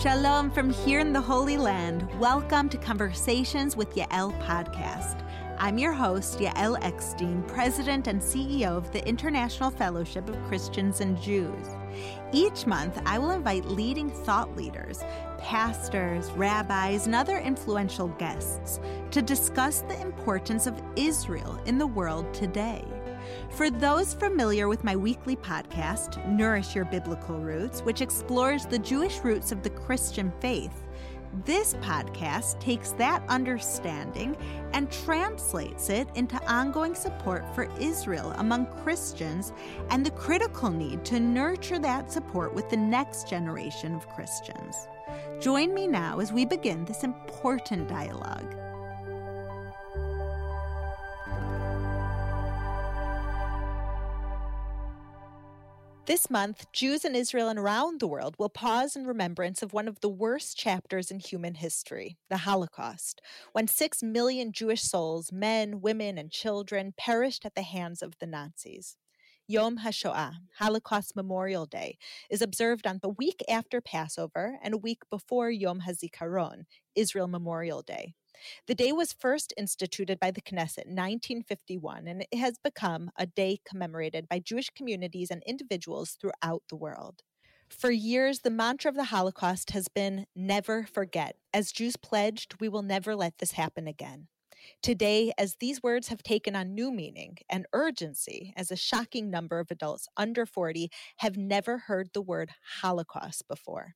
Shalom from here in the Holy Land. Welcome to Conversations with Yael podcast. I'm your host, Yael Eckstein, President and CEO of the International Fellowship of Christians and Jews. Each month, I will invite leading thought leaders, pastors, rabbis, and other influential guests to discuss the importance of Israel in the world today. For those familiar with my weekly podcast, Nourish Your Biblical Roots, which explores the Jewish roots of the Christian faith, this podcast takes that understanding and translates it into ongoing support for Israel among Christians and the critical need to nurture that support with the next generation of Christians. Join me now as we begin this important dialogue. This month, Jews in Israel and around the world will pause in remembrance of one of the worst chapters in human history, the Holocaust, when six million Jewish souls, men, women, and children, perished at the hands of the Nazis. Yom HaShoah, Holocaust Memorial Day, is observed on the week after Passover and a week before Yom HaZikaron, Israel Memorial Day. The day was first instituted by the Knesset in 1951, and it has become a day commemorated by Jewish communities and individuals throughout the world. For years, the mantra of the Holocaust has been never forget. As Jews pledged, we will never let this happen again. Today, as these words have taken on new meaning and urgency, as a shocking number of adults under 40 have never heard the word Holocaust before.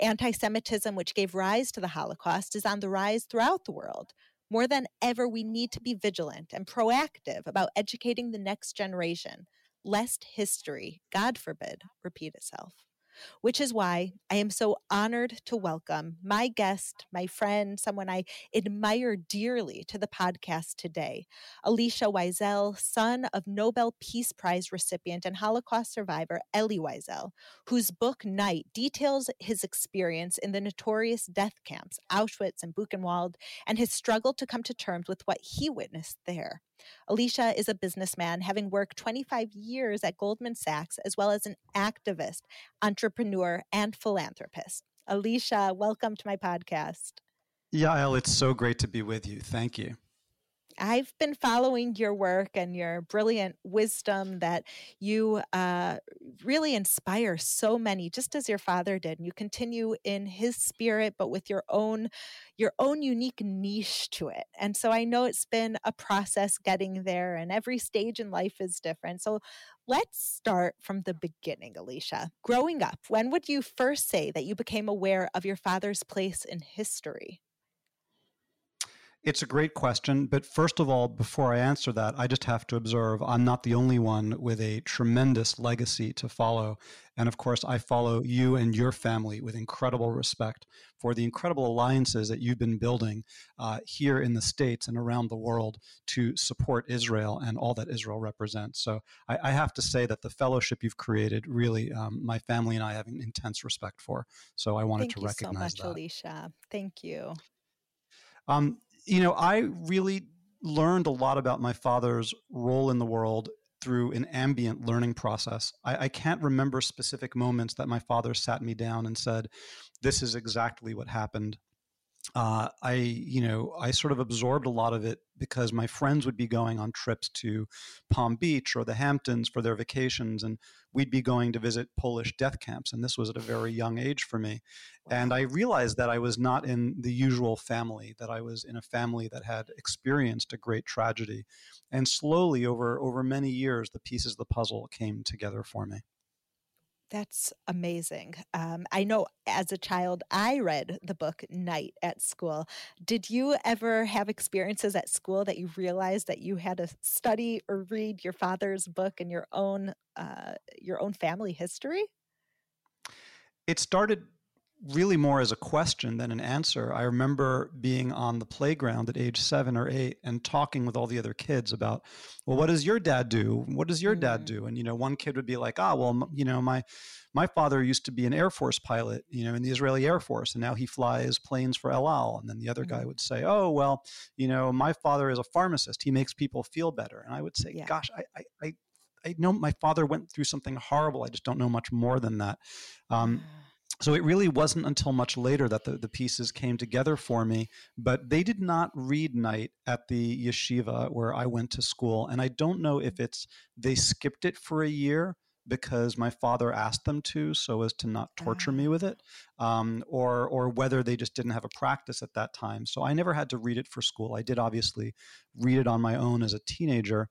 Anti Semitism, which gave rise to the Holocaust, is on the rise throughout the world. More than ever, we need to be vigilant and proactive about educating the next generation, lest history, God forbid, repeat itself which is why I am so honored to welcome my guest, my friend, someone I admire dearly to the podcast today, Elisha Wiesel, son of Nobel Peace Prize recipient and Holocaust survivor Elie Wiesel, whose book Night details his experience in the notorious death camps, Auschwitz and Buchenwald, and his struggle to come to terms with what he witnessed there. Elisha is a businessman, having worked 25 years at Goldman Sachs, as well as an activist, entrepreneur, and philanthropist. Elisha, welcome to my podcast. Yael, it's so great to be with you. Thank you. I've been following your work and your brilliant wisdom that you uh, really inspire so many, just as your father did. And you continue in his spirit, but with your own your own unique niche to it. And so I know it's been a process getting there, and every stage in life is different. So let's start from the beginning, Elisha. Growing up, when would you first say that you became aware of your father's place in history? It's a great question. But first of all, before I answer that, I just have to observe I'm not the only one with a tremendous legacy to follow. And of course, I follow you and your family with incredible respect for the incredible alliances that you've been building uh, here in the States and around the world to support Israel and all that Israel represents. So I, I have to say that the fellowship you've created, really, um, my family and I have an intense respect for. So I wanted Thank to recognize so much, that. Elisha. Thank you. Um, you know, I really learned a lot about my father's role in the world through an ambient learning process. I, I, can't remember specific moments that my father sat me down and said, This is exactly what happened uh, I, you know, I sort of absorbed a lot of it because my friends would be going on trips to Palm Beach or the Hamptons for their vacations, and we'd be going to visit Polish death camps. And this was at a very young age for me. Wow. And I realized that I was not in the usual family, that I was in a family that had experienced a great tragedy. And slowly, over, over many years, the pieces of the puzzle came together for me. That's amazing. Um, I know as a child, I read the book Night at school. Did you ever have experiences at school that you realized that you had to study or read your father's book and your own uh, your own family history? It started really more as a question than an answer. I remember being on the playground at age seven or eight and talking with all the other kids about, well, what does your dad do? What does your dad do? And you know, one kid would be like, ah, well, you know, my my father used to be an Air Force pilot, you know, in the Israeli Air Force, and now he flies planes for El Al. And then the other mm. guy would say, oh, well, you know, my father is a pharmacist. He makes people feel better. And I would say, yeah. gosh, I, I, I I know my father went through something horrible. I just don't know much more than that. Um, so it really wasn't until much later that the, the pieces came together for me but they did not read night at the yeshiva where i went to school. And i don't know if it's they skipped it for a year because my father asked them to so as to not torture me with it um, or or whether they just didn't have a practice at that time. So i never had to read it for school. I did obviously read it on my own as a teenager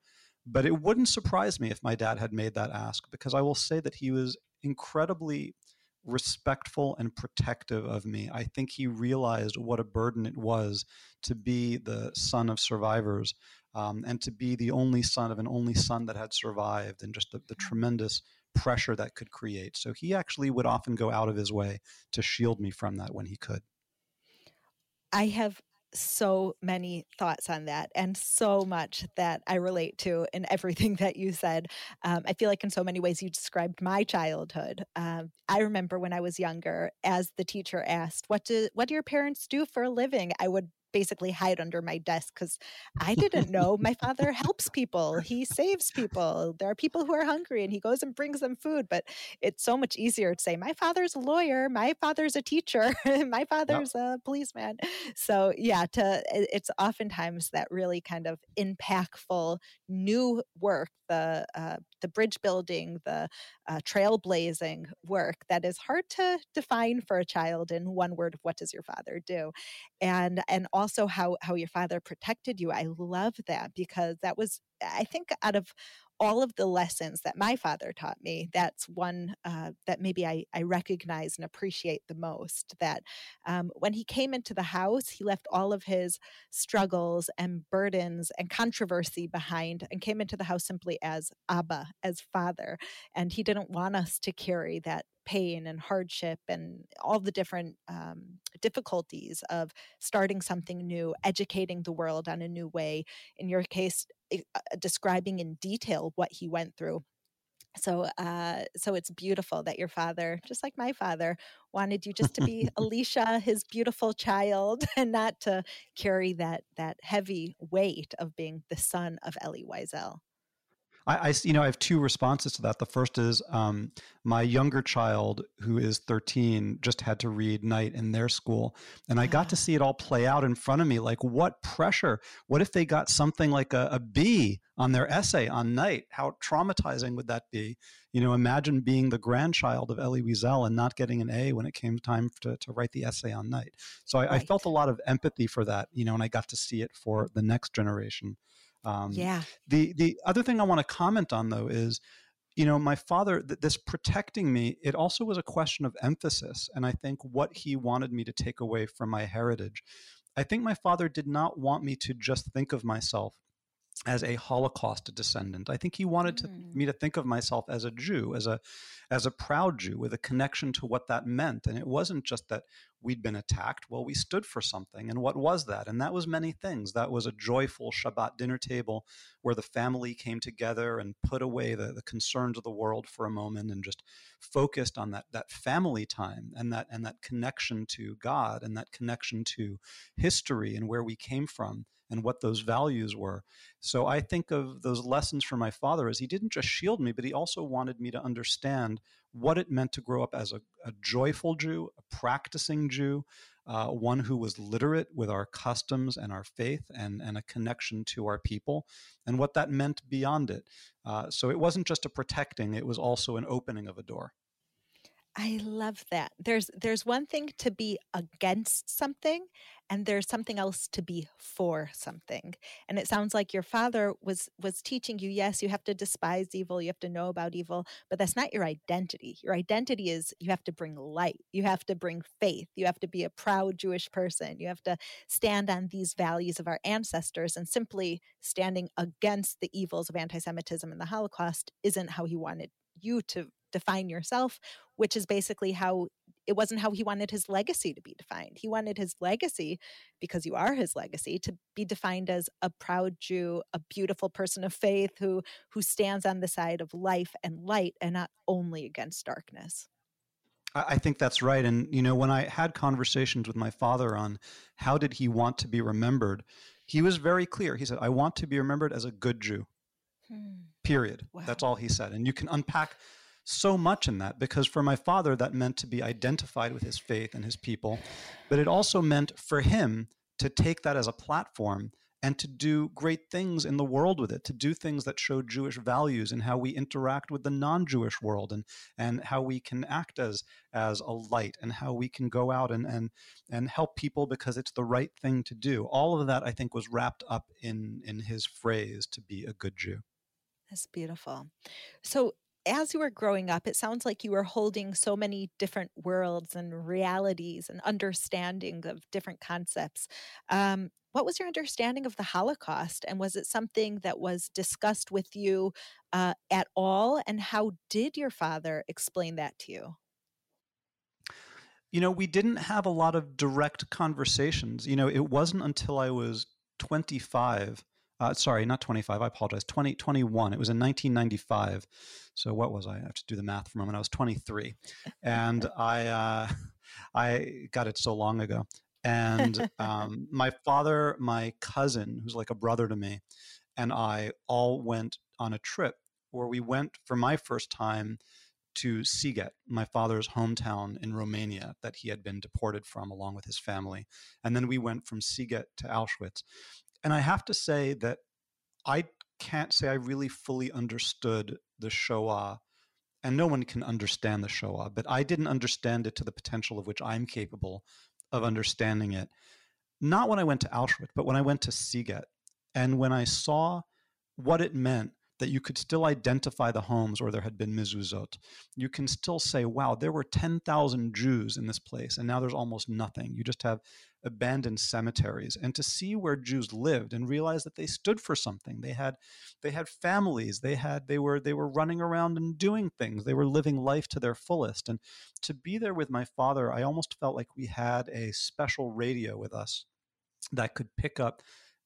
but it wouldn't surprise me if my dad had made that ask because i will say that he was incredibly respectful and protective of me. I think he realized what a burden it was to be the son of survivors um, and to be the only son of an only son that had survived and just the, the mm-hmm. tremendous pressure that could create. So he actually would often go out of his way to shield me from that when he could. I have so many thoughts on that and so much that I relate to in everything that you said. Um, I feel like in so many ways you described my childhood. Um, I remember when I was younger, as the teacher asked, "What do what do your parents do for a living?" I would basically hide under my desk because I didn't know my father helps people. He saves people. There are people who are hungry and he goes and brings them food. But it's so much easier to say, my father's a lawyer, my father's a teacher, my father's a policeman. So, yeah, to it's oftentimes that really kind of impactful new work, the, uh, the bridge building, the uh, trailblazing work that is hard to define for a child in one word of what does your father do? And and also how how your father protected you. I love that because that was i think out of all of the lessons that my father taught me, that's one uh, that maybe I, I recognize and appreciate the most. That um, when he came into the house, he left all of his struggles and burdens and controversy behind and came into the house simply as Abba, as father. And he didn't want us to carry that pain and hardship and all the different um, difficulties of starting something new, educating the world on a new way. In your case, describing in detail what he went through. So uh, so it's beautiful that your father just like my father wanted you just to be elisha his beautiful child and not to carry that that heavy weight of being the son of Elie wiesel I, I, you know, I have two responses to that. The first is um, my younger child, who is 13, just had to read night in their school, and I got to ah. see it all play out in front of me. Like, what pressure? What if they got something like a, a B on their essay on night? How traumatizing would that be? You know, imagine being the grandchild of Elie Wiesel and not getting an A when it came time to, to write the essay on night. So I, right. I felt a lot of empathy for that, you know, and I got to see it for the next generation. Um, yeah. The the other thing I want to comment on though is, you know, my father th- this protecting me. It also was a question of emphasis, and I think what he wanted me to take away from my heritage. I think my father did not want me to just think of myself as a Holocaust descendant. I think he wanted to, mm. me to think of myself as a Jew, as a as a proud Jew with a connection to what that meant. And it wasn't just that we'd been attacked. Well, we stood for something. And what was that? And that was many things. That was a joyful Shabbat dinner table where the family came together and put away the, the concerns of the world for a moment and just focused on that that family time and that and that connection to God and that connection to history and where we came from and what those values were. So I think of those lessons from my father as he didn't just shield me, but he also wanted me to understand what it meant to grow up as a, a joyful Jew, a practicing Jew, uh, one who was literate with our customs and our faith and, and a connection to our people, and what that meant beyond it. Uh, so it wasn't just a protecting, it was also an opening of a door. I love that. There's there's one thing to be against something and there's something else to be for something. And it sounds like your father was was teaching you yes, you have to despise evil, you have to know about evil, but that's not your identity. Your identity is you have to bring light. You have to bring faith. You have to be a proud Jewish person. You have to stand on these values of our ancestors and simply standing against the evils of anti-Semitism and the Holocaust isn't how he wanted you to define yourself, which is basically how it wasn't how he wanted his legacy to be defined. He wanted his legacy, because you are his legacy, to be defined as a proud Jew, a beautiful person of faith who who stands on the side of life and light and not only against darkness. I think that's right. And you know, when I had conversations with my father on how did he want to be remembered, he was very clear. He said, "I want to be remembered as a good Jew." Hmm. Period. Wow. That's all he said. And you can unpack so much in that because for my father, that meant to be identified with his faith and his people. But it also meant for him to take that as a platform and to do great things in the world with it, to do things that show Jewish values and how we interact with the non-Jewish world and and how we can act as as a light and how we can go out and and and help people because it's the right thing to do. All of that I think was wrapped up in in his phrase to be a good Jew. That's beautiful. So as you were growing up, it sounds like you were holding so many different worlds and realities and understanding of different concepts. Um, what was your understanding of the Holocaust? And was it something that was discussed with you uh, at all? And how did your father explain that to you? You know, we didn't have a lot of direct conversations. You know, it wasn't until I was 25 uh, sorry, not 25. I apologize. 20, 21. It was in 1995. So what was I? I have to do the math for a moment. I was 23, and I uh, I got it so long ago and um, my father, my cousin, who's like a brother to me, and I all went on a trip where we went for my first time to Sighet, my father's hometown in Romania that he had been deported from along with his family. And then we went from Sighet to Auschwitz. And I have to say that I can't say I really fully understood the Shoah and no one can understand the Shoah, but I didn't understand it to the potential of which I'm capable of understanding it. Not when I went to Auschwitz, but when I went to Sighet and when I saw what it meant that you could still identify the homes where there had been mezuzot. You can still say, wow, there were 10,000 Jews in this place, and now there's almost nothing. You just have abandoned cemeteries. And to see where Jews lived and realize that they stood for something. They had they had families, they had they were they were running around and doing things. They were living life to their fullest. And to be there with my father, I almost felt like we had a special radio with us that could pick up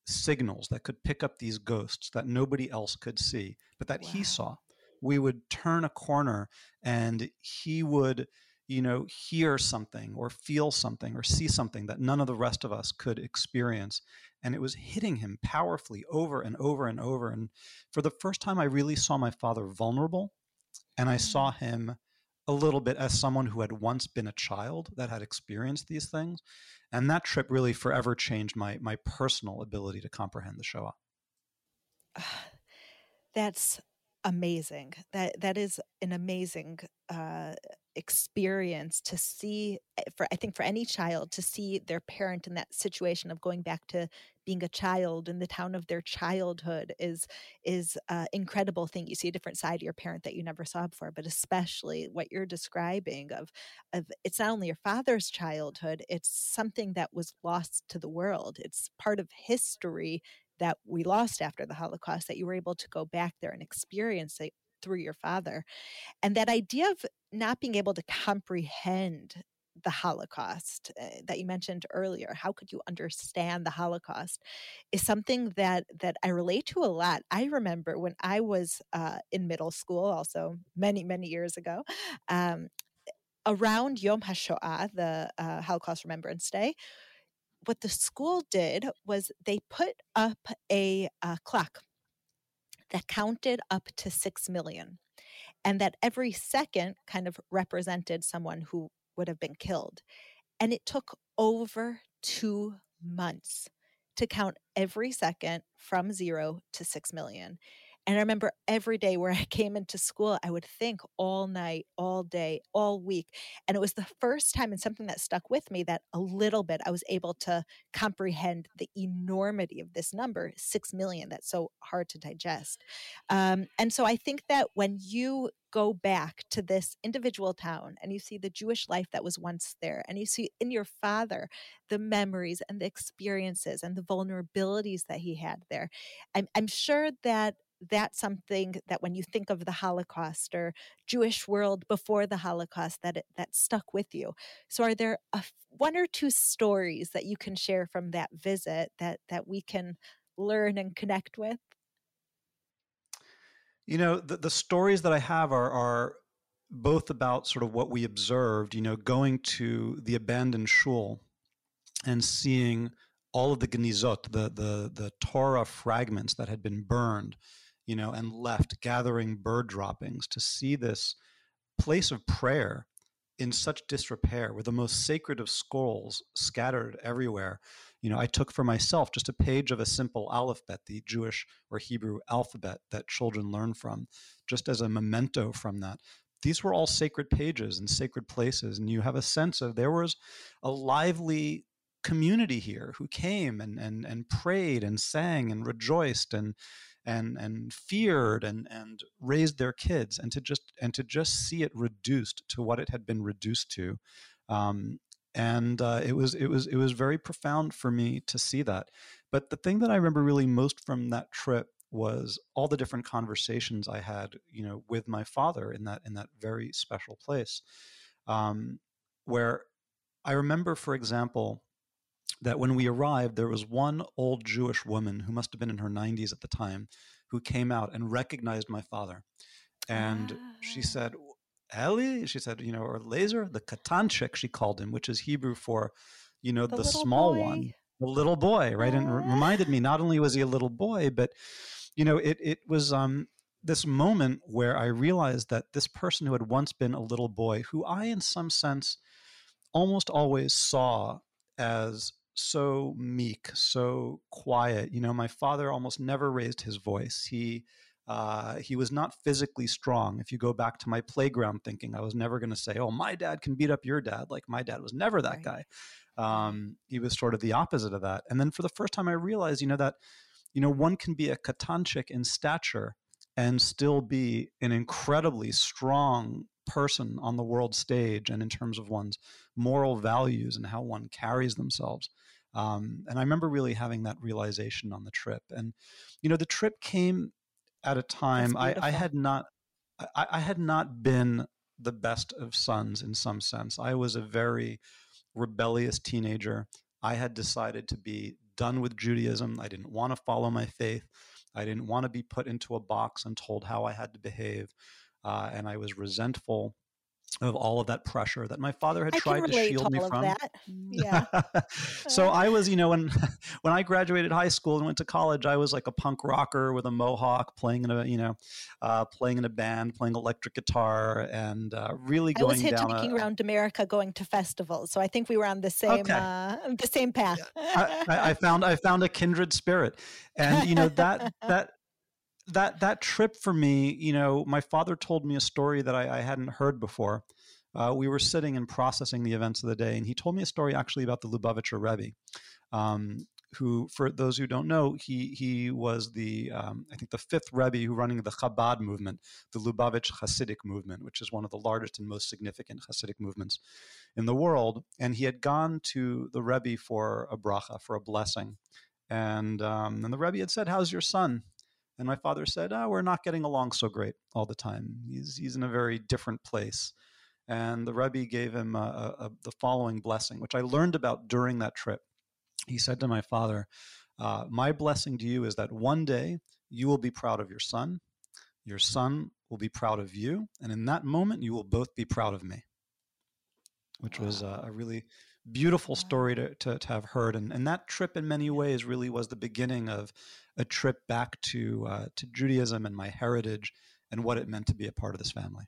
signals that could pick up these ghosts that nobody else could see, but that wow. he saw. We would turn a corner and he would, you know, hear something or feel something or see something that none of the rest of us could experience. And it was hitting him powerfully over and over and over. And for the first time, I really saw my father vulnerable and I saw mm. him a little bit as someone who had once been a child that had experienced these things and that trip really forever changed my my personal ability to comprehend the Shoah. Ah, that's amazing. That that is an amazing uh, experience to see eh, for I think for any child to see their parent in that situation of going back to being a child in the town of their childhood is is an incredible thing. You see a different side of your parent that you never saw before, but especially what you're describing of of it's not only your father's childhood, it's something that was lost to the world. It's part of history that we lost after the Holocaust that you were able to go back there and experience it through your father. And that idea of not being able to comprehend the Holocaust uh, that you mentioned earlier, how could you understand the Holocaust, is something that that I relate to a lot. I remember when I was uh, in middle school, also many many years ago. Um, around Yom HaShoah, the uh, Holocaust Remembrance Day, what the school did was they put up a, a clock that counted up to 6 million and that every second kind of represented someone who would have been killed. And it took over two months to count every second from zero to 6 million. And I remember every day where I came into school, I would think all night, all day, all week. And it was the first time and something that stuck with me that a little bit I was able to comprehend the enormity of this number, 6 million. That's so hard to digest. Um, and so I think that when you go back to this individual town and you see the Jewish life that was once there, and you see in your father the memories and the experiences and the vulnerabilities that he had there, I'm, I'm sure that that's something that when you think of the Holocaust or Jewish world before the Holocaust, that it, that stuck with you. So, are there a, one or two stories that you can share from that visit that that we can learn and connect with? You know, the, the stories that I have are are both about sort of what we observed. You know, going to the abandoned shul and seeing all of the genizot, the the the Torah fragments that had been burned you know, and left gathering bird droppings to see this place of prayer in such disrepair with the most sacred of scrolls scattered everywhere. You know i took for myself just a page of a simple alphabet the jewish or hebrew alphabet that children learn from just as a memento from that. These were all sacred pages and sacred places and you have a sense of there was a lively community here who came and and and prayed and sang and rejoiced and and and feared and and raised their kids and to just and to just see it reduced to what it had been reduced to um, and uh, it was it was it was very profound for me to see that. But the thing that i remember really most from that trip was all the different conversations i had you know with my father in that in that very special place um, where i remember for example that when we arrived, there was one old Jewish woman who must have been in her 90s at the time who came out and recognized my father. And ah. she said, Eli, she said, you know, or Lazer, the Katanchik, she called him, which is Hebrew for, you know, the, the small boy. one, the little boy, right? Ah. And it reminded me, not only was he a little boy, but, you know, it, it was um, this moment where I realized that this person who had once been a little boy, who I, in some sense, almost always saw as so meek, so quiet. You know, my father almost never raised his voice. He uh, he was not physically strong. If you go back to my playground thinking, I was never going to say, "Oh, my dad can beat up your dad." Like my dad was never that right. guy. Um, he was sort of the opposite of that. And then for the first time, I realized, you know, that you know one can be a katanchik in stature and still be an incredibly strong person on the world stage and in terms of one's moral values and how one carries themselves. Um, and I remember really having that realization on the trip. And, you know, the trip came at a time I, I, had not, I, I had not been the best of sons in some sense. I was a very rebellious teenager. I had decided to be done with Judaism. I didn't want to follow my faith. I didn't want to be put into a box and told how I had to behave. Uh, and I was resentful of all of that pressure that my father had I tried to shield me from. That. Yeah. so I was, you know, when when I graduated high school and went to college, I was like a punk rocker with a mohawk, playing in a, you know, uh, playing in a band, playing electric guitar, and uh, really going I was hitchhiking a, around America, going to festivals. So I think we were on the same okay. uh, the same path. I, I found I found a kindred spirit, and you know that that that that trip for me, you know, my father told me a story that I, I hadn't heard before. Uh, we were sitting and processing the events of the day, and he told me a story actually about the Lubavitcher Rebbe, um, who, for those who don't know, he he was the um, I think the fifth Rebbe who running the Chabad movement, the Lubavitch Hasidic movement, which is one of the largest and most significant Hasidic movements in the world. And he had gone to the Rebbe for a bracha, for a blessing, and um, and the Rebbe had said, "How's your son?" And my father said, oh, We're not getting along so great all the time. He's, he's in a very different place. And the Rebbe gave him a, a, the following blessing, which I learned about during that trip. He said to my father, uh, My blessing to you is that one day you will be proud of your son, your son will be proud of you, and in that moment you will both be proud of me. Which was a, a really beautiful story to, to, to, have heard. And, and that trip, in many ways, really was the beginning of a trip back to uh, to Judaism and my heritage and what it meant to be a part of this family.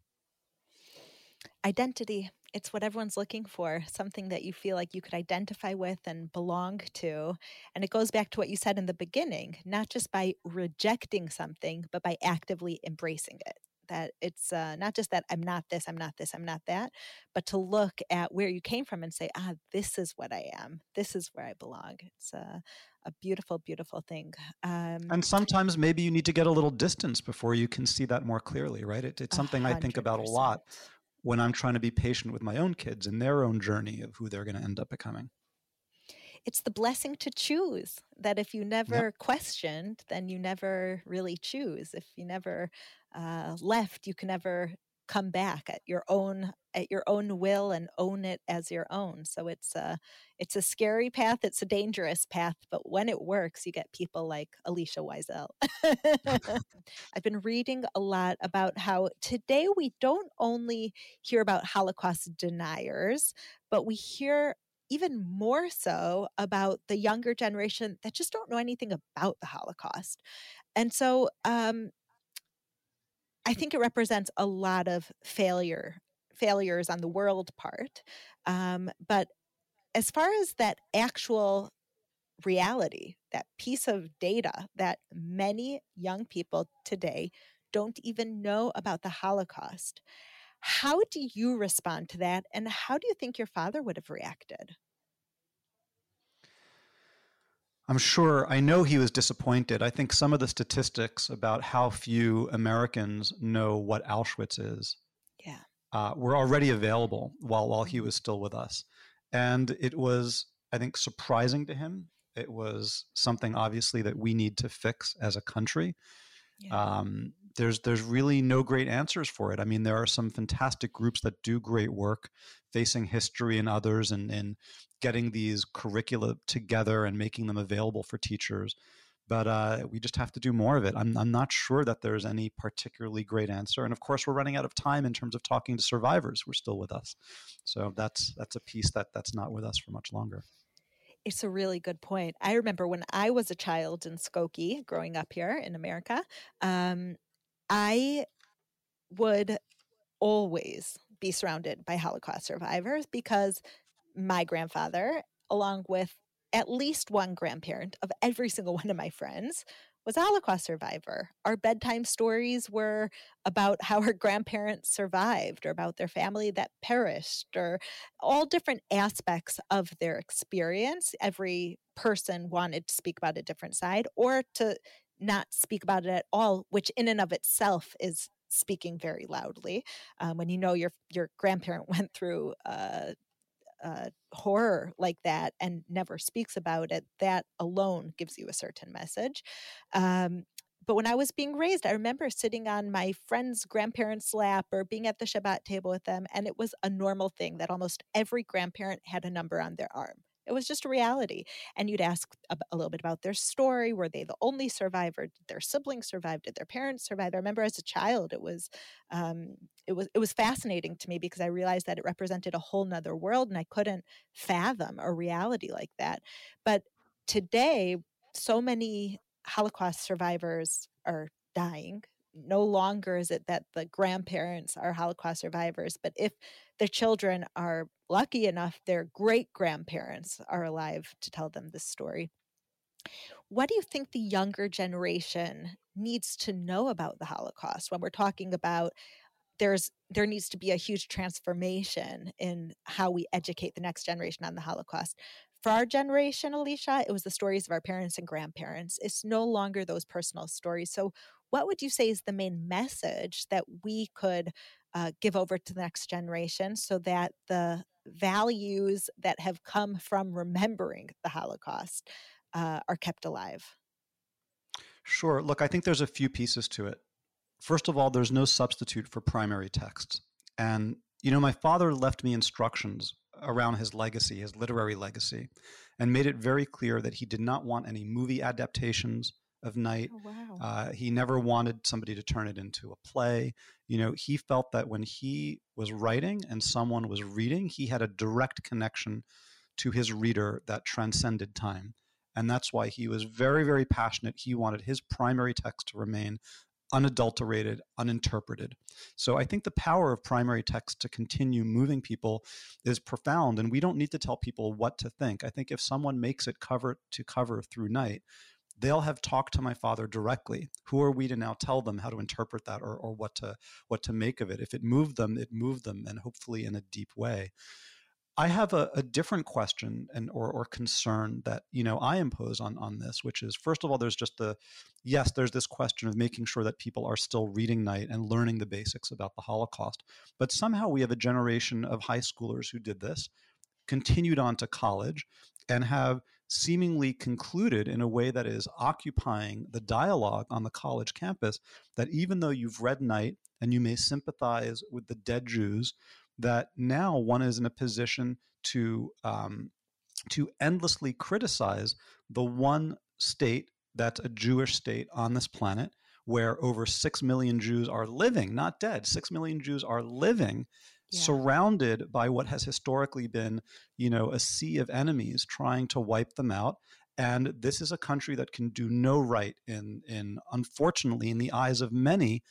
Identity. It's what everyone's looking for, something that you feel like you could identify with and belong to. And it goes back to what you said in the beginning, not just by rejecting something, but by actively embracing it that it's uh, not just that I'm not this, I'm not this, I'm not that, but to look at where you came from and say, ah, this is what I am. This is where I belong. It's a, a beautiful, beautiful thing. Um, and sometimes maybe you need to get a little distance before you can see that more clearly, right? It, it's something 100%. I think about a lot when I'm trying to be patient with my own kids and their own journey of who they're going to end up becoming it's the blessing to choose that if you never yep. questioned then you never really choose if you never uh, left you can never come back at your own at your own will and own it as your own so it's a it's a scary path it's a dangerous path but when it works you get people like elisha wiesel i've been reading a lot about how today we don't only hear about holocaust deniers but we hear even more so about the younger generation that just don't know anything about the Holocaust. And so um, I think it represents a lot of failure failures on the world part. Um, but as far as that actual reality, that piece of data that many young people today don't even know about the Holocaust, how do you respond to that? And how do you think your father would have reacted? I'm sure, I know he was disappointed. I think some of the statistics about how few Americans know what Auschwitz is yeah. uh, were already available while, while he was still with us. And it was, I think, surprising to him. It was something, obviously, that we need to fix as a country. Yeah. Um, there's there's really no great answers for it. I mean, there are some fantastic groups that do great work, facing history and others, and and getting these curricula together and making them available for teachers. But uh, we just have to do more of it. I'm I'm not sure that there's any particularly great answer. And of course, we're running out of time in terms of talking to survivors who are still with us. So that's that's a piece that that's not with us for much longer. It's a really good point. I remember when I was a child in Skokie, growing up here in America, um, I would always be surrounded by Holocaust survivors because my grandfather, along with at least one grandparent of every single one of my friends, was a Holocaust survivor. Our bedtime stories were about how her grandparents survived or about their family that perished or all different aspects of their experience. Every person wanted to speak about a different side or to not speak about it at all, which in and of itself is speaking very loudly. Um, when you know your your grandparent went through uh, uh, horror like that and never speaks about it, that alone gives you a certain message. Um, but when I was being raised, I remember sitting on my friend's grandparents' lap or being at the Shabbat table with them, and it was a normal thing that almost every grandparent had a number on their arm. It was just a reality. And you'd ask a, a, little bit about their story. Were they the only survivor? Did their siblings survive? Did their parents survive? I remember as a child, it was um, it was it was fascinating to me because I realized that it represented a whole nother world, and I couldn't fathom a reality like that. But today, so many Holocaust survivors are dying no longer is it that the grandparents are Holocaust survivors, but if the children are lucky enough, their great grandparents are alive to tell them this story. What do you think the younger generation needs to know about the Holocaust when we're talking about there's there needs to be a huge transformation in how we educate the next generation on the Holocaust. For our generation, Elisha, it was the stories of our parents and grandparents. It's no longer those personal stories. So, what would you say is the main message that we could uh, give over to the next generation so that the values that have come from remembering the Holocaust uh, are kept alive? Sure. Look, I think there's a few pieces to it. First of all, there's no substitute for primary texts. And, you know, my father left me instructions around his legacy, his literary legacy, and made it very clear that he did not want any movie adaptations of Night. Oh, wow. uh, he never wanted somebody to turn it into a play. You know, he felt that when he was writing and someone was reading, he had a direct connection to his reader that transcended time. And that's why he was very, very passionate. He wanted his primary text to remain unadulterated, uninterpreted. So I think the power of primary text to continue moving people is profound. And we don't need to tell people what to think. I think if someone makes it cover to cover through night, they'll have talked to my father directly. Who are we to now tell them how to interpret that or, or what to what to make of it? If it moved them it moved them and hopefully in a deep way. I have a, a different question and or, or concern that you know i impose on on this which is first of all there's just the yes there's this question of making sure that people are still reading night and learning the basics about the holocaust. But somehow we have a generation of high schoolers who did this continued on to college and have seemingly concluded in a way that is occupying the dialogue on the college campus that even though you've read Night and you may sympathize with the dead Jews, that now one is in a position to um, to endlessly criticize the one state that's a Jewish state on this planet where over 6 million Jews are living, not dead. 6 million Jews are living surrounded by what has historically been, you know, a sea of enemies trying to wipe them out. And this is a country that can do no right in, in unfortunately, in the eyes of many,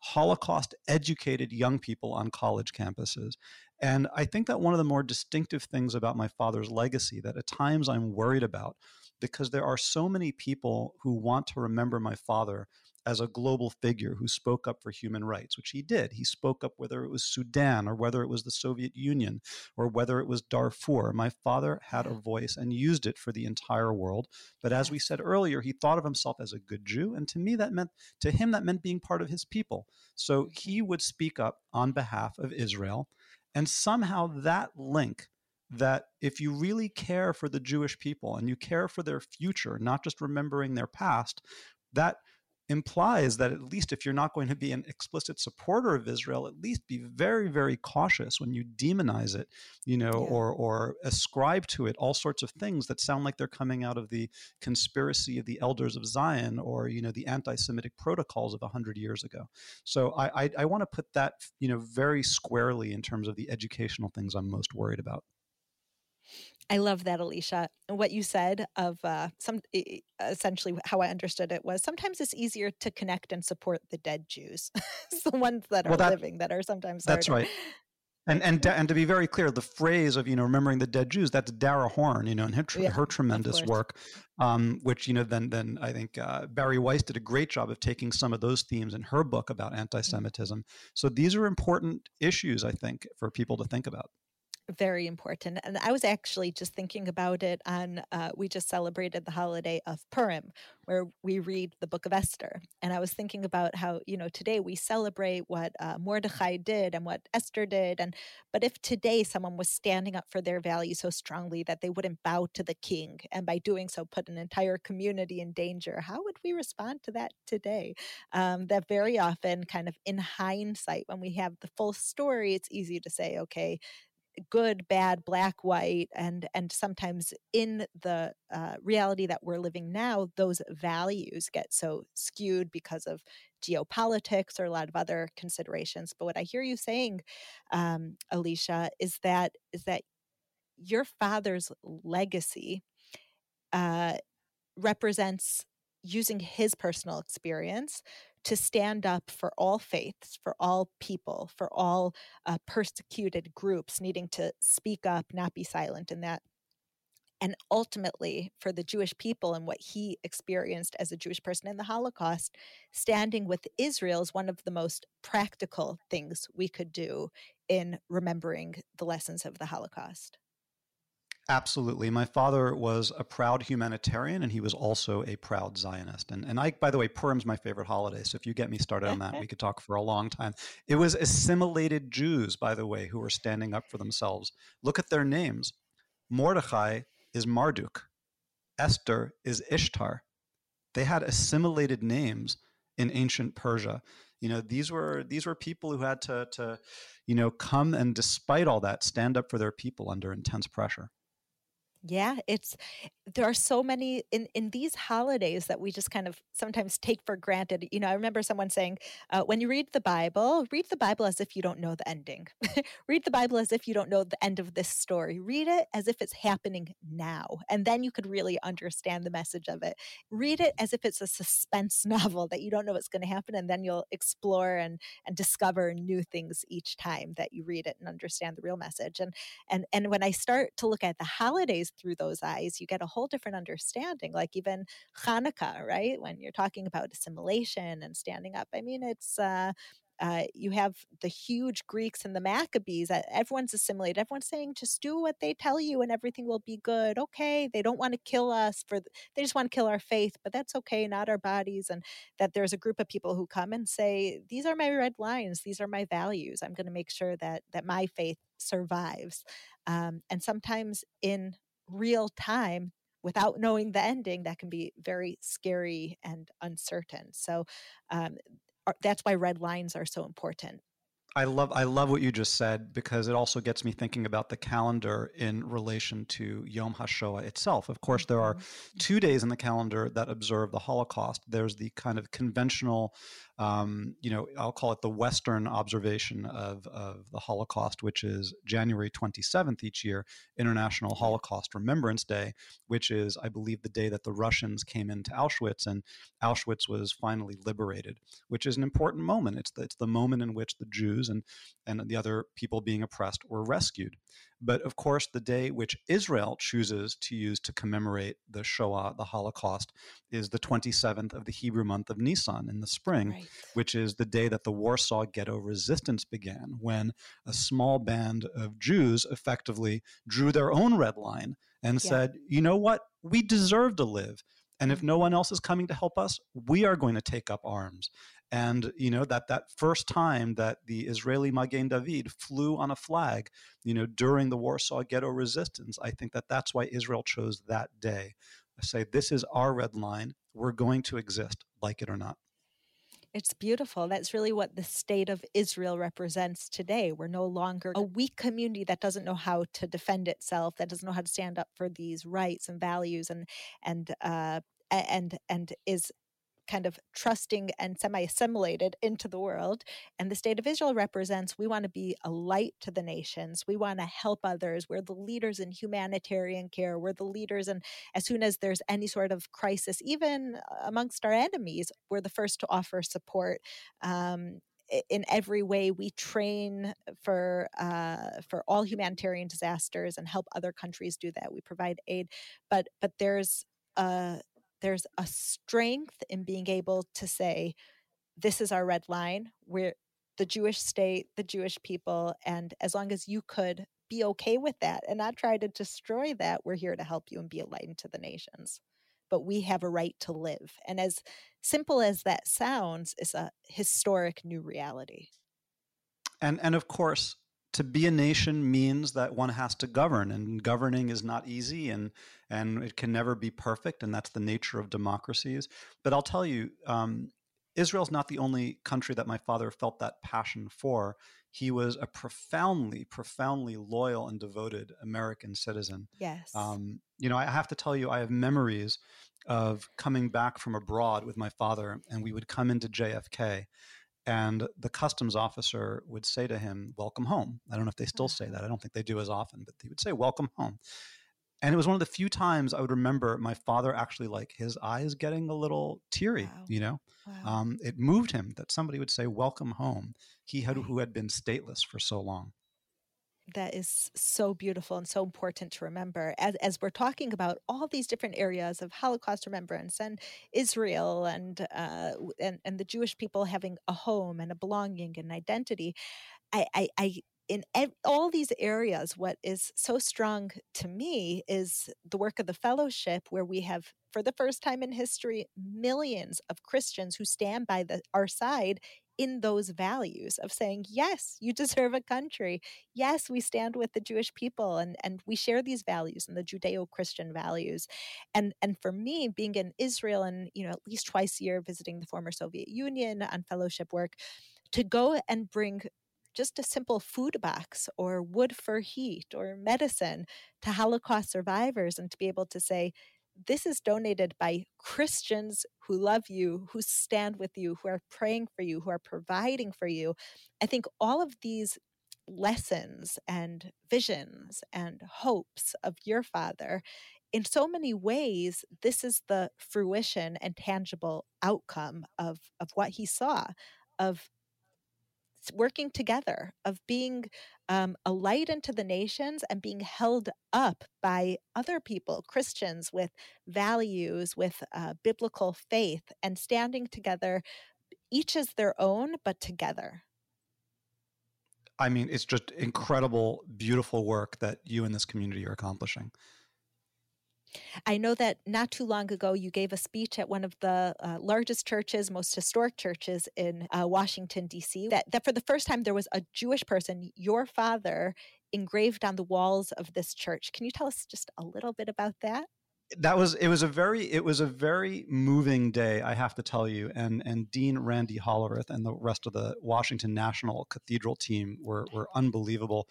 Holocaust educated young people on college campuses. And I think that one of the more distinctive things about my father's legacy that at times I'm worried about, because there are so many people who want to remember my father as a global figure who spoke up for human rights, which he did. He spoke up whether it was Sudan or whether it was the Soviet Union or whether it was Darfur. My father had a voice and used it for the entire world. But as we said earlier, he thought of himself as a good Jew. And to me, that meant, to him, that meant being part of his people. So he would speak up on behalf of Israel. And somehow that link that if you really care for the Jewish people and you care for their future, not just remembering their past, that implies that at least if you're not going to be an explicit supporter of Israel, at least be very, very cautious when you demonize it, you know, yeah. or or ascribe to it all sorts of things that sound like they're coming out of the conspiracy of the elders of Zion or you know the anti-Semitic protocols of a hundred years ago. So I I, I want to put that you know very squarely in terms of the educational things I'm most worried about. I love that, Elisha. What you said of uh, some essentially how I understood it was sometimes it's easier to connect and support the dead Jews, the ones that are well, that, living that are sometimes that's harder. right. And and and to be very clear, the phrase of you know remembering the dead Jews that's Dara Horn, you know, and her, yeah, her tremendous work, um, which you know then then I think uh, Bari Weiss did a great job of taking some of those themes in her book about mm. anti-Semitism. Mm-hmm. So these are important issues, I think, for people to think about very important. And I was actually just thinking about it on, uh, we just celebrated the holiday of Purim, where we read the book of Esther. And I was thinking about how, you know, today we celebrate what uh, did and what Esther did. And, but if today someone was standing up for their values so strongly that they wouldn't bow to the king, and by doing so put an entire community in danger, how would we respond to that today? Um, that very often, kind of in hindsight, when we have the full story, it's easy to say, okay, good bad black white and and sometimes in the uh, reality that we're living now those values get so skewed because of geopolitics or a lot of other considerations. But what i hear you saying um, elisha is that is that your father's legacy uh, represents using his personal experience to stand up for all faiths, for all people, for all uh, persecuted groups, needing to speak up, not be silent in that. And ultimately, for the Jewish people and what he experienced as a Jewish person in the Holocaust, standing with Israel is one of the most practical things we could do in remembering the lessons of the Holocaust. Absolutely. My father was a proud humanitarian and he was also a proud Zionist. And, and I, by the way, Purim's my favorite holiday. So if you get me started on that, we could talk for a long time. It was assimilated Jews, by the way, who were standing up for themselves. Look at their names Mordechai is Marduk, Esther is Ishtar. They had assimilated names in ancient Persia. You know, these were these were people who had to to, you know, come and despite all that, stand up for their people under intense pressure. Yeah, it's there are so many in in these holidays that we just kind of sometimes take for granted. You know, I remember someone saying, uh, "When you read the Bible, read the Bible as if you don't know the ending. read the Bible as if you don't know the end of this story. Read it as if it's happening now, and then you could really understand the message of it. Read it as if it's a suspense novel that you don't know what's going to happen, and then you'll explore and and discover new things each time that you read it and understand the real message. And and and when I start to look at the holidays through those eyes, you get a whole different understanding. Like even Hanukkah, right? When you're talking about assimilation and standing up, I mean, it's uh, uh, you have the huge Greeks and the Maccabees. Everyone's assimilated. Everyone's saying, just do what they tell you and everything will be good. Okay, they don't want to kill us for, they just want to kill our faith, but that's okay, not our bodies. And that there's a group of people who come and say, these are my red lines. These are my values. I'm going to make sure that that my faith survives. Um, and sometimes in real time without knowing the ending that can be very scary and uncertain. So um, that's why red lines are so important I love I love what you just said because it also gets me thinking about the calendar in relation to Yom HaShoah itself. Of course, there are mm-hmm. two days in the calendar that observe the Holocaust. There's the kind of conventional um, you know, I'll call it the Western observation of, of the Holocaust, which is January 27th each year, International Holocaust Remembrance Day, which is, I believe, the day that the Russians came into Auschwitz and Auschwitz was finally liberated, which is an important moment. It's the, it's the moment in which the Jews and, and the other people being oppressed were rescued. But of course, the day which Israel chooses to use to commemorate the Shoah, the Holocaust, is the 27th of the Hebrew month of Nisan in the spring, right. which is the day that the Warsaw Ghetto resistance began, when a small band of Jews effectively drew their own red line and yeah. said, you know what? We deserve to live. And if no one else is coming to help us, we are going to take up arms. And you know that that first time that the Israeli Magen David flew on a flag, you know, during the Warsaw Ghetto resistance, I think that that's why Israel chose that day. I say this is our red line. We're going to exist, like it or not. It's beautiful. That's really what the state of Israel represents today. We're no longer a weak community that doesn't know how to defend itself, that doesn't know how to stand up for these rights and values, and and uh, and and is kind of trusting and semi assimilated into the world. And the state of Israel represents we want to be a light to the nations. We want to help others. We're the leaders in humanitarian care. We're the leaders and as soon as there's any sort of crisis, even amongst our enemies, we're the first to offer support. Um, in every way we train for uh, for all humanitarian disasters and help other countries do that we provide aid but but there's a there's a strength in being able to say, this is our red line. We're the Jewish state, the Jewish people. And as long as you could be okay with that and not try to destroy that, we're here to help you and be a light into the nations. But we have a right to live. And as simple as that sounds, it's a historic new reality. And and of course, to be a nation means that one has to govern and governing is not easy and and it can never be perfect and that's the nature of democracies. But i'll tell you um, israel's not the only country that my father felt that passion for. He was a profoundly profoundly loyal and devoted american citizen. Yes. Um, you know i have to tell you i have memories of coming back from abroad with my father and we would come into jfk and the customs officer would say to him, Welcome home. I don't know if they still say that. I don't think they do as often, but he would say, Welcome home. And it was one of the few times I would remember my father actually like his eyes getting a little teary, wow. you know? Wow. Um, it moved him that somebody would say, Welcome home. He had, who had been stateless for so long that is so beautiful and so important to remember as, as we're talking about all these different areas of Holocaust remembrance and Israel and, uh, and and the Jewish people having a home and a belonging and identity. I, I, I in ev- all these areas, what is so strong to me is the work of the fellowship, where we have, for the first time in history, millions of Christians who stand by the, our side in those values of saying, yes, you deserve a country. Yes, we stand with the Jewish people and, and we share these values and the Judeo Christian values. And, and for me, being in Israel and, you know, at least twice a year visiting the former Soviet Union on fellowship work, to go and bring just a simple food box or wood for heat or medicine to Holocaust survivors and to be able to say, this is donated by Christians who love you, who stand with you, who are praying for you, who are providing for you. I think all of these lessons and visions and hopes of your father in so many ways this is the fruition and tangible outcome of of what he saw of working together, of being um, a light into the nations and being held up by other people, Christians with values, with uh, biblical faith, and standing together, each as their own, but together. I mean, it's just incredible, beautiful work that you and this community are accomplishing. I know that not too long ago you gave a speech at one of the uh, largest churches, most historic churches in uh, Washington, D.C., that, that for the first time there was a Jewish person, your father, engraved on the walls of this church. Can you tell us just a little bit about that? that was it was a very it was a very moving day i have to tell you and and dean randy hollerith and the rest of the washington national cathedral team were were unbelievable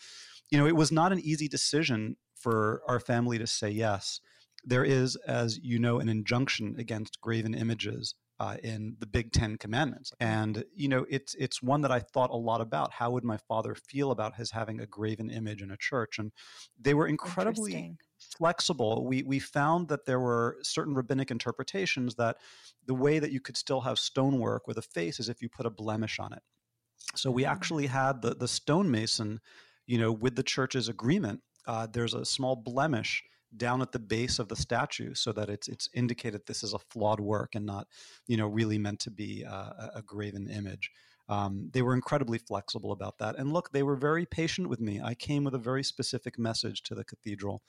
you know it was not an easy decision for our family to say yes there is as you know an injunction against graven images uh, in the Big Ten Commandments, and you know it's it's one that I thought a lot about. How would my father feel about his having a graven image in a church? And they were incredibly flexible. We we found that there were certain rabbinic interpretations that the way that you could still have stonework with a face is if you put a blemish on it. So we mm. actually had the the stonemason, you know, with the church's agreement. Uh, there's a small blemish down at the base of the statue so that it's it's indicated this is a flawed work and not you know really meant to be a, a graven image. Um, they were incredibly flexible about that. And look they were very patient with me. I came with a very specific message to the cathedral.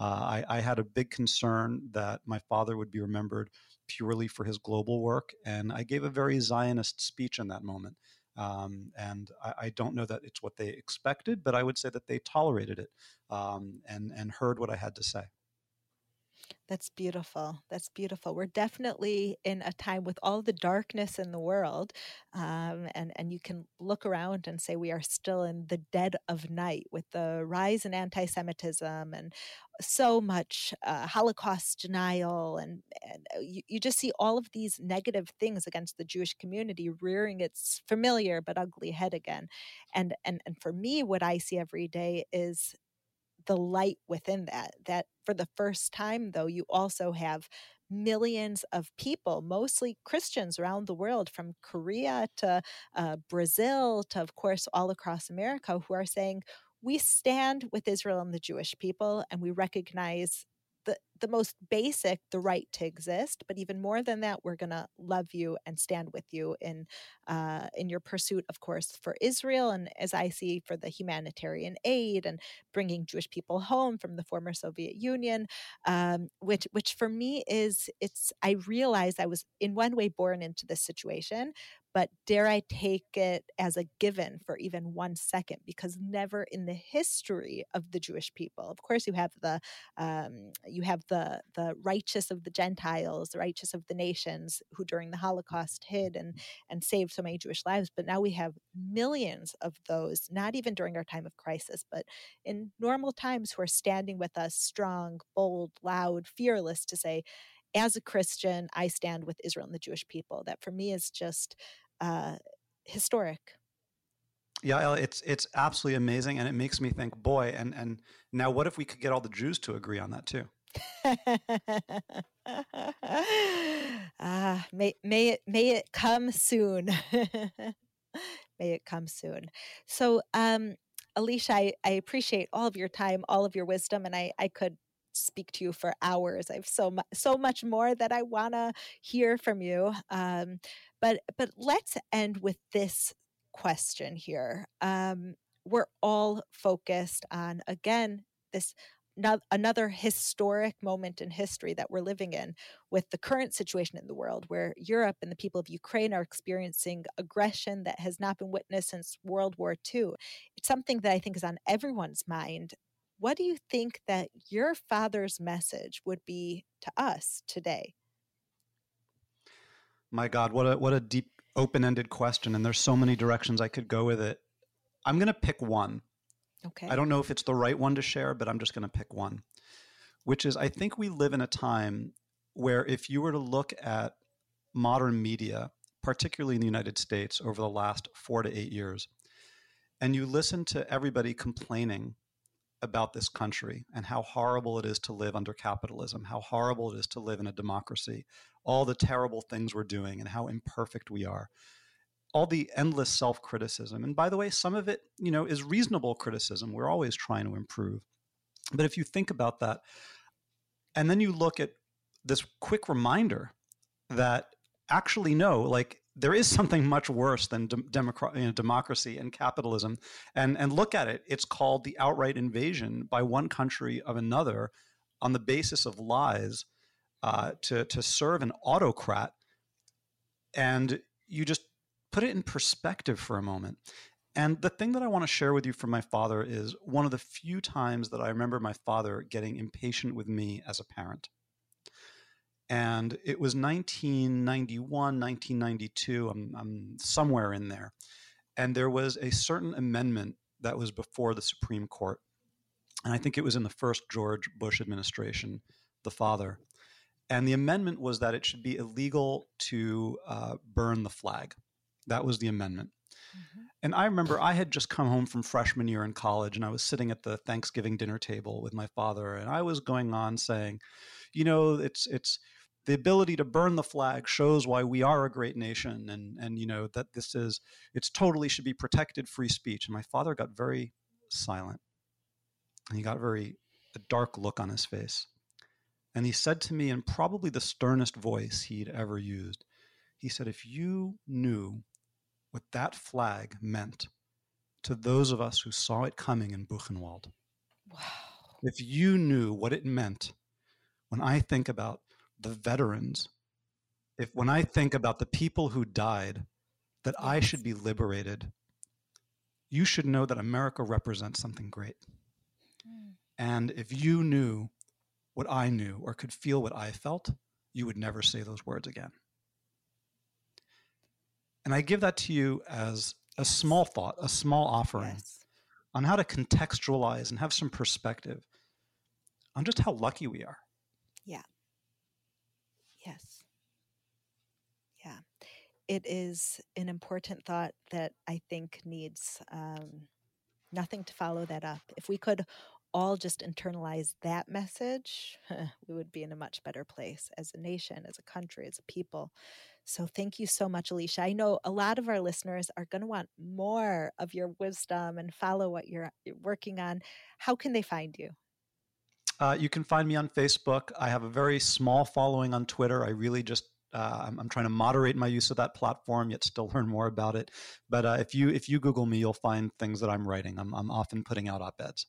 Uh, I, I had a big concern that my father would be remembered purely for his global work and i gave a very zionist speech in that moment um, and I, I, don't know that it's what they expected, but I would say that they tolerated it um, and and heard what I had to say. That's beautiful. That's beautiful. We're definitely in a time with all the darkness in the world, um, and and you can look around and say we are still in the dead of night with the rise in anti-Semitism and so much uh, Holocaust denial, and, and uh, you, you just see all of these negative things against the Jewish community rearing its familiar but ugly head again. And and and for me, what I see every day is the light within that. That for the first time, though, you also have millions of people, mostly Christians around the world, from Korea to uh, Brazil to, of course, all across America, who are saying, we stand with Israel and the Jewish people, and we recognize the, the most basic, the right to exist. But even more than that, we're going to love you and stand with you in uh, in your pursuit, of course, for Israel, and as I see for the humanitarian aid and bringing Jewish people home from the former Soviet Union, um, which which for me is it's. I realized I was in one way born into this situation, but dare I take it as a given for even one second? Because never in the history of the Jewish people, of course, you have the um, you have the the righteous of the Gentiles, the righteous of the nations, who during the Holocaust hid and and saved so many Jewish lives. But now we have millions of those, not even during our time of crisis, but in normal times, who are standing with us, strong, bold, loud, fearless, to say. As a Christian, I stand with Israel and the Jewish people. That for me is just uh, historic. Yeah, it's it's absolutely amazing, and it makes me think, boy, and and now what if we could get all the Jews to agree on that too? ah, may may it may it come soon. may it come soon. So, um, Elisha, I, I appreciate all of your time, all of your wisdom, and I I could speak to you for hours. I have so much so much more that I want to hear from you. Um, but but let's end with this question here. Um, we're all focused on again this no, another historic moment in history that we're living in with the current situation in the world where Europe and the people of Ukraine are experiencing aggression that has not been witnessed since World War II. It's something that I think is on everyone's mind. What do you think that your father's message would be to us today? My God, what a what a deep open-ended question and there's so many directions I could go with it. I'm going to pick one. Okay. I don't know if it's the right one to share, but I'm just going to pick one. Which is I think we live in a time where if you were to look at modern media, particularly in the United States over the last 4 to 8 years, and you listen to everybody complaining about this country and how horrible it is to live under capitalism, how horrible it is to live in a democracy, all the terrible things we're doing and how imperfect we are. All the endless self-criticism. And by the way, some of it, you know, is reasonable criticism. We're always trying to improve. But if you think about that, and then you look at this quick reminder that actually no, like there is something much worse than de- you know, democracy and capitalism. And, and look at it, it's called the outright invasion by one country of another on the basis of lies uh, to, to serve an autocrat. And you just put it in perspective for a moment. And the thing that I want to share with you from my father is one of the few times that I remember my father getting impatient with me as a parent. And it was 1991, 1992, I'm, I'm somewhere in there. And there was a certain amendment that was before the Supreme Court. And I think it was in the first George Bush administration, the father. And the amendment was that it should be illegal to uh, burn the flag. That was the amendment. Mm-hmm. And I remember I had just come home from freshman year in college and I was sitting at the Thanksgiving dinner table with my father and I was going on saying, you know, it's it's the ability to burn the flag shows why we are a great nation and and you know that this is it's totally should be protected free speech. And my father got very silent. And he got very a dark look on his face. And he said to me in probably the sternest voice he'd ever used, he said, If you knew what that flag meant to those of us who saw it coming in Buchenwald. Wow. If you knew what it meant when I think about the veterans, if when I think about the people who died, that. I should be liberated, you should know that America represents something great. Mm. And if you knew what I knew or could feel what I felt, you would never say those words again. And I give that to you as a small thought, a small offering yes. on how to contextualize and have some perspective on just how lucky we are. Yeah. Yes. Yeah. It is an important thought that I think needs um, nothing to follow that up. If we could all just internalize that message, we would be in a much better place as a nation, as a country, as a people. So thank you so much, Elisha. I know a lot of our listeners are going to want more of your wisdom and follow what you're working on. How can they find you? Uh, you can find me on Facebook. I have a very small following on Twitter. I really just uh, I'm, I'm, trying to moderate my use of that platform, yet still learn more about it. But uh, if you if you Google me, you'll find things that I'm writing. I'm, I'm often putting out op eds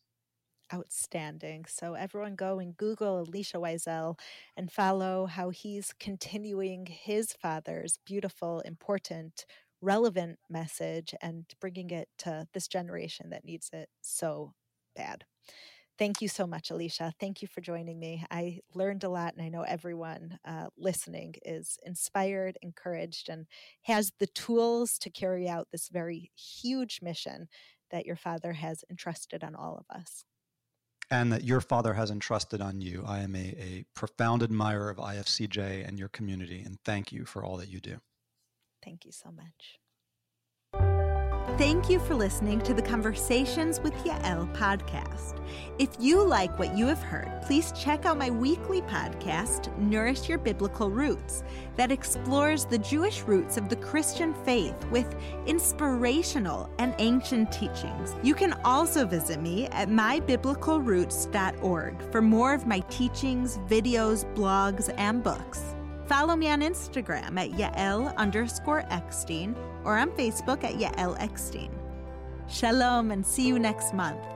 outstanding. So everyone go and Google Elisha Wiesel and follow how he's continuing his father's beautiful, important, relevant message and bringing it to this generation that needs it so bad. Thank you so much, Elisha. Thank you for joining me. I learned a lot, and I know everyone uh, listening is inspired, encouraged, and has the tools to carry out this very huge mission that your father has entrusted on all of us and that your father has entrusted on you. I am a, a profound admirer of IFCJ and your community, and thank you for all that you do. Thank you so much. Thank you for listening to the Conversations with Yael podcast. If you like what you have heard, please check out my weekly podcast, Nourish Your Biblical Roots, that explores the Jewish roots of the Christian faith with inspirational and ancient teachings. You can also visit me at mybiblicalroots.org for more of my teachings, videos, blogs, and books. Follow me on Instagram at Yael underscore Eckstein or on Facebook at Yael Eckstein. Shalom and see you next month.